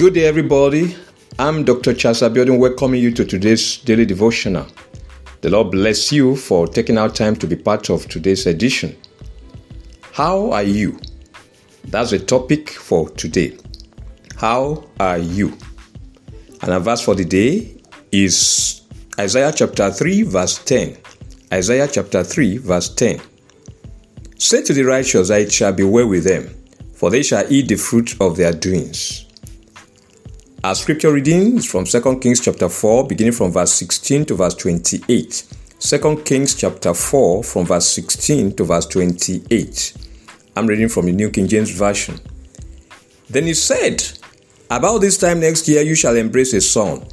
Good day, everybody. I'm Dr. Charles Abiodun, welcoming you to today's daily devotional. The Lord bless you for taking out time to be part of today's edition. How are you? That's the topic for today. How are you? And our verse for the day is Isaiah chapter 3, verse 10. Isaiah chapter 3, verse 10. Say to the righteous it shall be well with them, for they shall eat the fruit of their doings. Our scripture reading is from 2 Kings chapter 4, beginning from verse 16 to verse 28. 2 Kings chapter 4, from verse 16 to verse 28. I'm reading from the New King James Version. Then he said, About this time next year you shall embrace a son.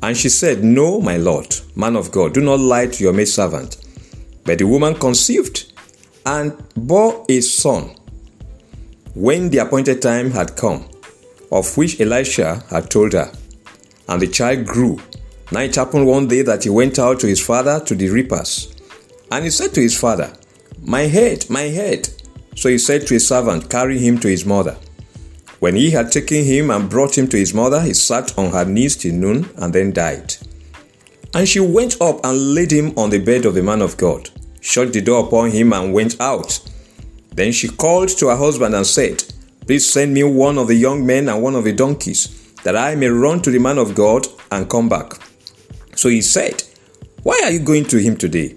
And she said, No, my Lord, man of God, do not lie to your maidservant. But the woman conceived and bore a son. When the appointed time had come, of which Elisha had told her. And the child grew. Now it happened one day that he went out to his father to the reapers. And he said to his father, My head, my head. So he said to his servant, Carry him to his mother. When he had taken him and brought him to his mother, he sat on her knees till noon and then died. And she went up and laid him on the bed of the man of God, shut the door upon him, and went out. Then she called to her husband and said, Please send me one of the young men and one of the donkeys, that I may run to the man of God and come back. So he said, Why are you going to him today?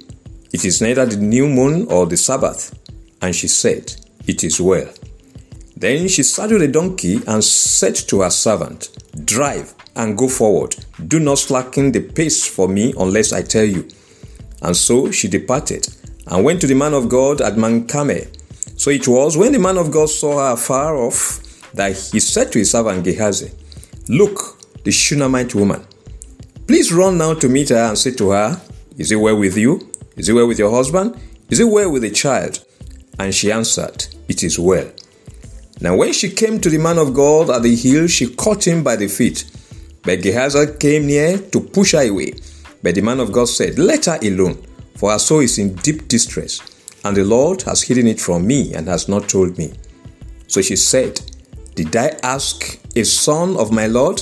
It is neither the new moon or the Sabbath. And she said, It is well. Then she saddled a donkey and said to her servant, Drive and go forward. Do not slacken the pace for me unless I tell you. And so she departed and went to the man of God at Mount Carmel so it was when the man of God saw her afar off that he said to his servant Gehazi, Look, the Shunammite woman. Please run now to meet her and say to her, Is it well with you? Is it well with your husband? Is it well with the child? And she answered, It is well. Now when she came to the man of God at the hill, she caught him by the feet. But Gehazi came near to push her away. But the man of God said, Let her alone, for her soul is in deep distress and the Lord has hidden it from me and has not told me. So she said, Did I ask a son of my Lord?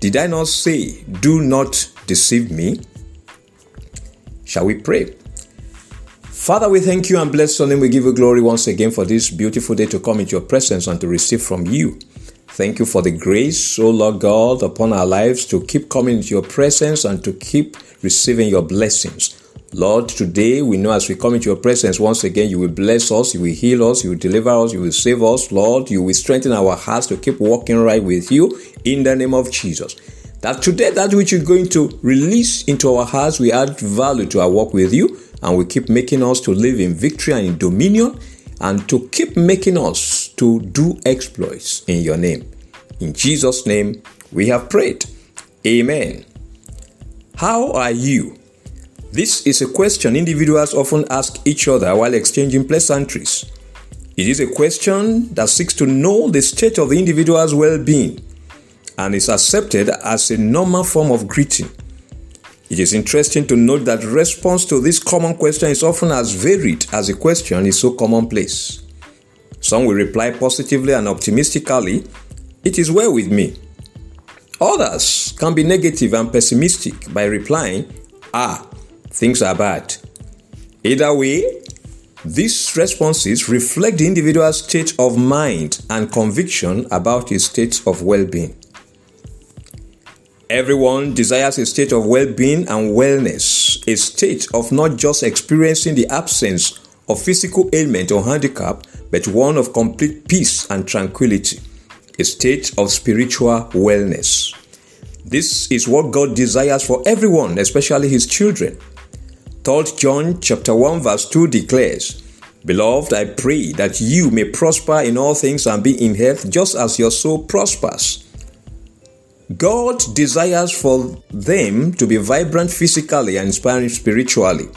Did I not say, Do not deceive me? Shall we pray? Father, we thank you and bless your name. We give you glory once again for this beautiful day to come into your presence and to receive from you. Thank you for the grace, O Lord God, upon our lives to keep coming into your presence and to keep receiving your blessings. Lord, today we know as we come into your presence once again, you will bless us, you will heal us, you will deliver us, you will save us. Lord, you will strengthen our hearts to keep walking right with you in the name of Jesus. That today, that which you're going to release into our hearts, we add value to our walk with you and we keep making us to live in victory and in dominion and to keep making us to do exploits in your name. In Jesus' name, we have prayed. Amen. How are you? This is a question individuals often ask each other while exchanging pleasantries. It is a question that seeks to know the state of the individual's well being and is accepted as a normal form of greeting. It is interesting to note that response to this common question is often as varied as the question is so commonplace. Some will reply positively and optimistically, It is well with me. Others can be negative and pessimistic by replying, Ah, things are bad. Either way, these responses reflect the individual's state of mind and conviction about his state of well being. Everyone desires a state of well being and wellness, a state of not just experiencing the absence of physical ailment or handicap, but one of complete peace and tranquility, a state of spiritual wellness. This is what God desires for everyone, especially His children. 3 John chapter 1 verse 2 declares, Beloved, I pray that you may prosper in all things and be in health just as your soul prospers. God desires for them to be vibrant physically and inspiring spiritually.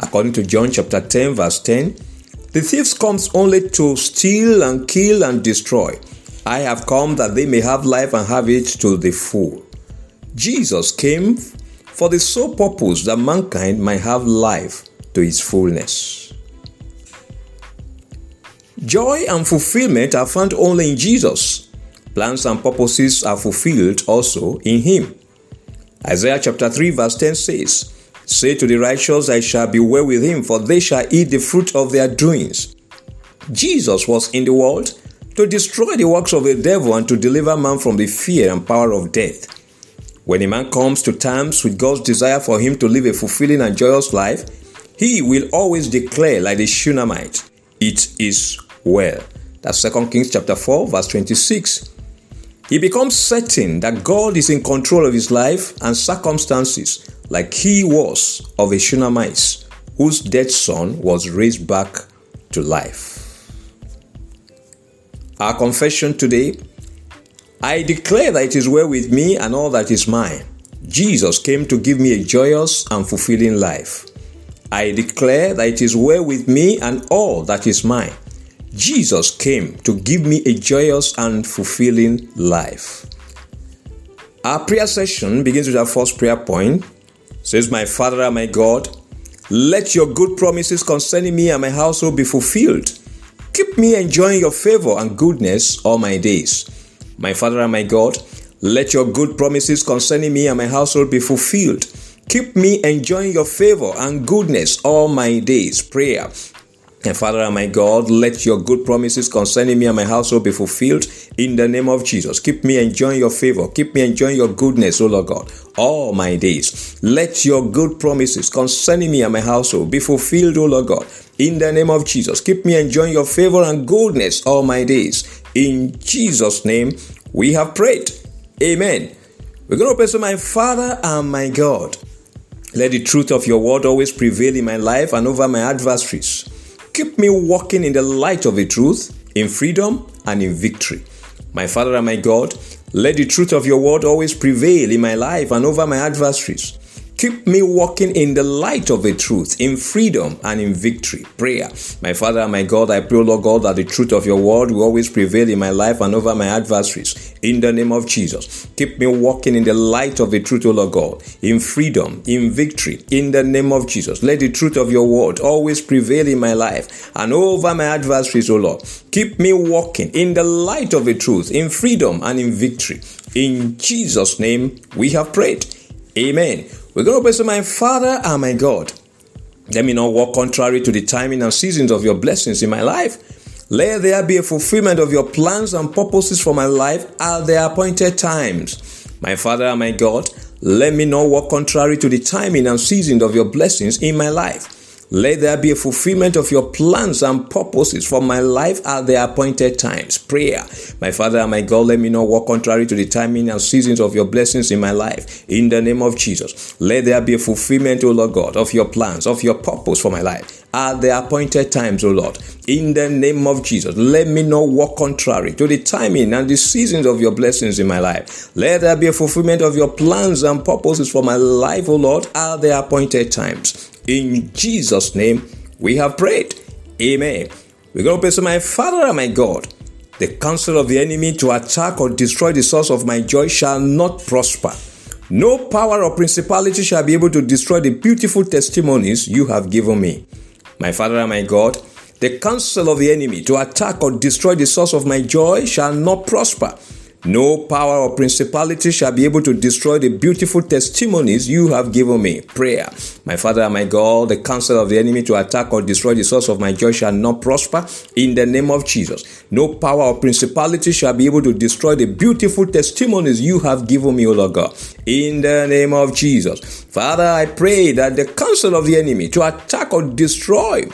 According to John chapter 10 verse 10, the thief comes only to steal and kill and destroy. I have come that they may have life and have it to the full. Jesus came for the sole purpose that mankind might have life to its fullness. Joy and fulfillment are found only in Jesus. plans and purposes are fulfilled also in him. Isaiah chapter 3, verse 10 says, Say to the righteous, I shall be well with him, for they shall eat the fruit of their doings. Jesus was in the world to destroy the works of the devil and to deliver man from the fear and power of death. When a man comes to terms with God's desire for him to live a fulfilling and joyous life, he will always declare, like the Shunammite, It is well. That's 2 Kings chapter 4, verse 26. He becomes certain that God is in control of his life and circumstances, like he was of a Shunammite, whose dead son was raised back to life. Our confession today I declare that it is well with me and all that is mine. Jesus came to give me a joyous and fulfilling life. I declare that it is well with me and all that is mine. Jesus came to give me a joyous and fulfilling life. Our prayer session begins with our first prayer point. Says, My Father my God, let your good promises concerning me and my household be fulfilled. Keep me enjoying your favor and goodness all my days. My Father and my God, let your good promises concerning me and my household be fulfilled. Keep me enjoying your favor and goodness all my days. Prayer. And Father my God, let your good promises concerning me and my household be fulfilled in the name of Jesus. Keep me enjoying your favor. Keep me enjoying your goodness, O Lord God, all my days. Let your good promises concerning me and my household be fulfilled, O Lord God, in the name of Jesus. Keep me enjoying your favor and goodness all my days. In Jesus' name, we have prayed. Amen. We're going to pray to my Father and my God. Let the truth of your word always prevail in my life and over my adversaries. Keep me walking in the light of the truth, in freedom and in victory. My Father and my God, let the truth of your word always prevail in my life and over my adversaries. Keep me walking in the light of the truth, in freedom and in victory. Prayer. My Father my God, I pray, Lord God, that the truth of your word will always prevail in my life and over my adversaries. In the name of Jesus. Keep me walking in the light of the truth, O Lord God, in freedom, in victory. In the name of Jesus. Let the truth of your word always prevail in my life and over my adversaries, O Lord. Keep me walking in the light of the truth, in freedom and in victory. In Jesus' name we have prayed. Amen. We're going to pray to my Father and my God. Let me not walk contrary to the timing and seasons of your blessings in my life. Let there be a fulfillment of your plans and purposes for my life at the appointed times. My Father and my God, let me not walk contrary to the timing and seasons of your blessings in my life. Let there be a fulfillment of your plans and purposes for my life at the appointed times. Prayer. My Father and my God, let me not walk contrary to the timing and seasons of your blessings in my life. In the name of Jesus. Let there be a fulfillment, O Lord God, of your plans, of your purpose for my life at the appointed times, O Lord. In the name of Jesus, let me not walk contrary to the timing and the seasons of your blessings in my life. Let there be a fulfillment of your plans and purposes for my life, O Lord, at the appointed times. In Jesus' name, we have prayed. Amen. We're going to pray to my Father and my God. The counsel of the enemy to attack or destroy the source of my joy shall not prosper. No power or principality shall be able to destroy the beautiful testimonies you have given me. My Father and my God, the counsel of the enemy to attack or destroy the source of my joy shall not prosper. No power or principality shall be able to destroy the beautiful testimonies you have given me. Prayer. My Father my God, the counsel of the enemy to attack or destroy the source of my joy shall not prosper in the name of Jesus. No power or principality shall be able to destroy the beautiful testimonies you have given me, O Lord God. In the name of Jesus. Father, I pray that the counsel of the enemy to attack or destroy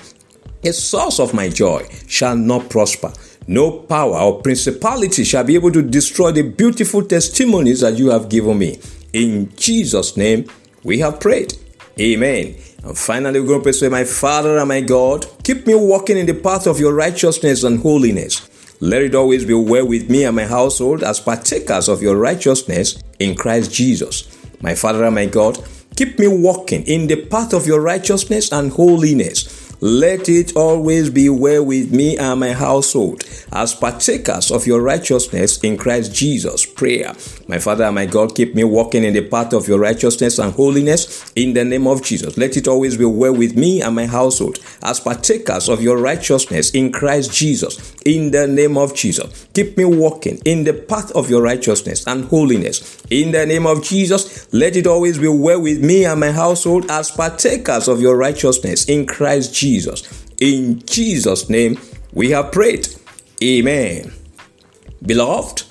the source of my joy shall not prosper. No power or principality shall be able to destroy the beautiful testimonies that you have given me. In Jesus' name, we have prayed. Amen. And finally, we're going to pray, My Father and my God, keep me walking in the path of your righteousness and holiness. Let it always be well with me and my household as partakers of your righteousness in Christ Jesus. My Father and my God, keep me walking in the path of your righteousness and holiness. Let it always be well with me and my household as partakers of your righteousness in Christ Jesus. Prayer. My Father and my God, keep me walking in the path of your righteousness and holiness in the name of Jesus. Let it always be well with me and my household as partakers of your righteousness in Christ Jesus. In the name of Jesus. Keep me walking in the path of your righteousness and holiness in the name of Jesus. Let it always be well with me and my household as partakers of your righteousness in Christ Jesus. In Jesus' name we have prayed. Amen. Beloved,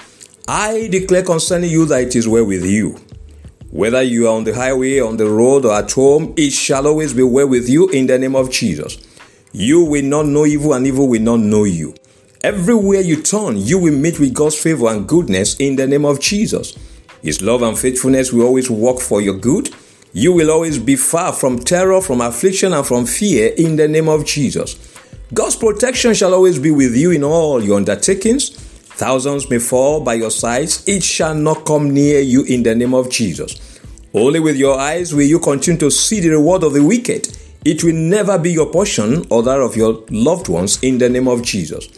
I declare concerning you that it is well with you. Whether you are on the highway, on the road, or at home, it shall always be well with you in the name of Jesus. You will not know evil, and evil will not know you. Everywhere you turn, you will meet with God's favor and goodness in the name of Jesus. His love and faithfulness will always work for your good. You will always be far from terror, from affliction, and from fear in the name of Jesus. God's protection shall always be with you in all your undertakings. Thousands may fall by your sides, it shall not come near you in the name of Jesus. Only with your eyes will you continue to see the reward of the wicked. It will never be your portion or that of your loved ones in the name of Jesus.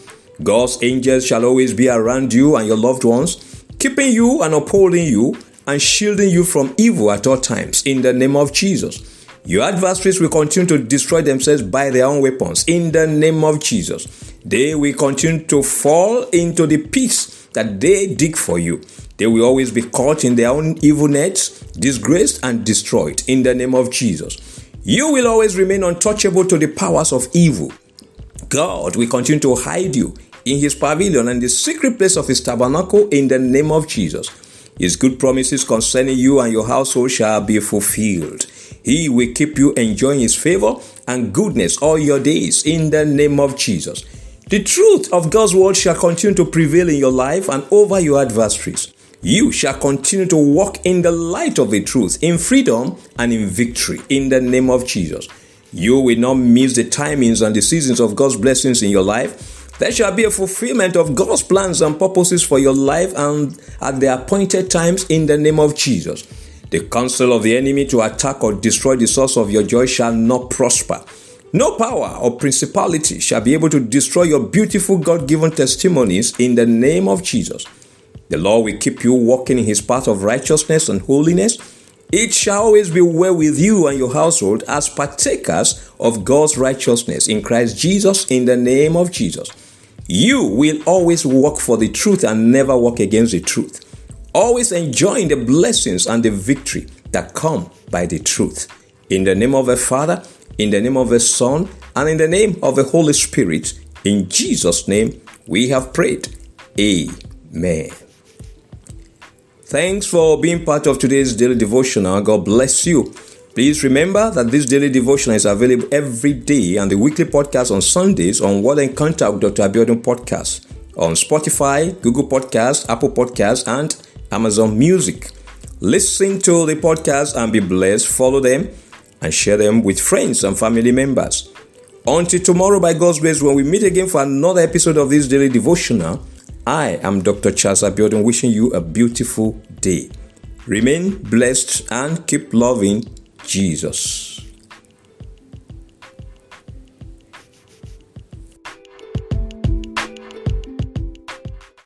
God's angels shall always be around you and your loved ones, keeping you and upholding you and shielding you from evil at all times in the name of Jesus. Your adversaries will continue to destroy themselves by their own weapons in the name of Jesus. They will continue to fall into the pits that they dig for you. They will always be caught in their own evil nets, disgraced and destroyed in the name of Jesus. You will always remain untouchable to the powers of evil. God will continue to hide you in his pavilion and the secret place of his tabernacle in the name of Jesus. His good promises concerning you and your household shall be fulfilled. He will keep you enjoying His favor and goodness all your days in the name of Jesus. The truth of God's word shall continue to prevail in your life and over your adversaries. You shall continue to walk in the light of the truth, in freedom and in victory, in the name of Jesus. You will not miss the timings and the seasons of God's blessings in your life. There shall be a fulfillment of God's plans and purposes for your life and at the appointed times in the name of Jesus. The counsel of the enemy to attack or destroy the source of your joy shall not prosper. No power or principality shall be able to destroy your beautiful God given testimonies in the name of Jesus. The Lord will keep you walking in his path of righteousness and holiness. It shall always be well with you and your household as partakers of God's righteousness in Christ Jesus in the name of Jesus. You will always walk for the truth and never walk against the truth always enjoying the blessings and the victory that come by the truth. In the name of the Father, in the name of the Son, and in the name of the Holy Spirit, in Jesus' name, we have prayed. Amen. Thanks for being part of today's daily devotional. God bless you. Please remember that this daily devotion is available every day and the weekly podcast on Sundays on Word Encounter with Dr. Abiodun Podcast on Spotify, Google Podcast, Apple Podcast, and Amazon Music. Listen to the podcast and be blessed. Follow them and share them with friends and family members. Until tomorrow, by God's grace, when we meet again for another episode of this daily devotional, I am Dr. Charles Abiodun wishing you a beautiful day. Remain blessed and keep loving Jesus.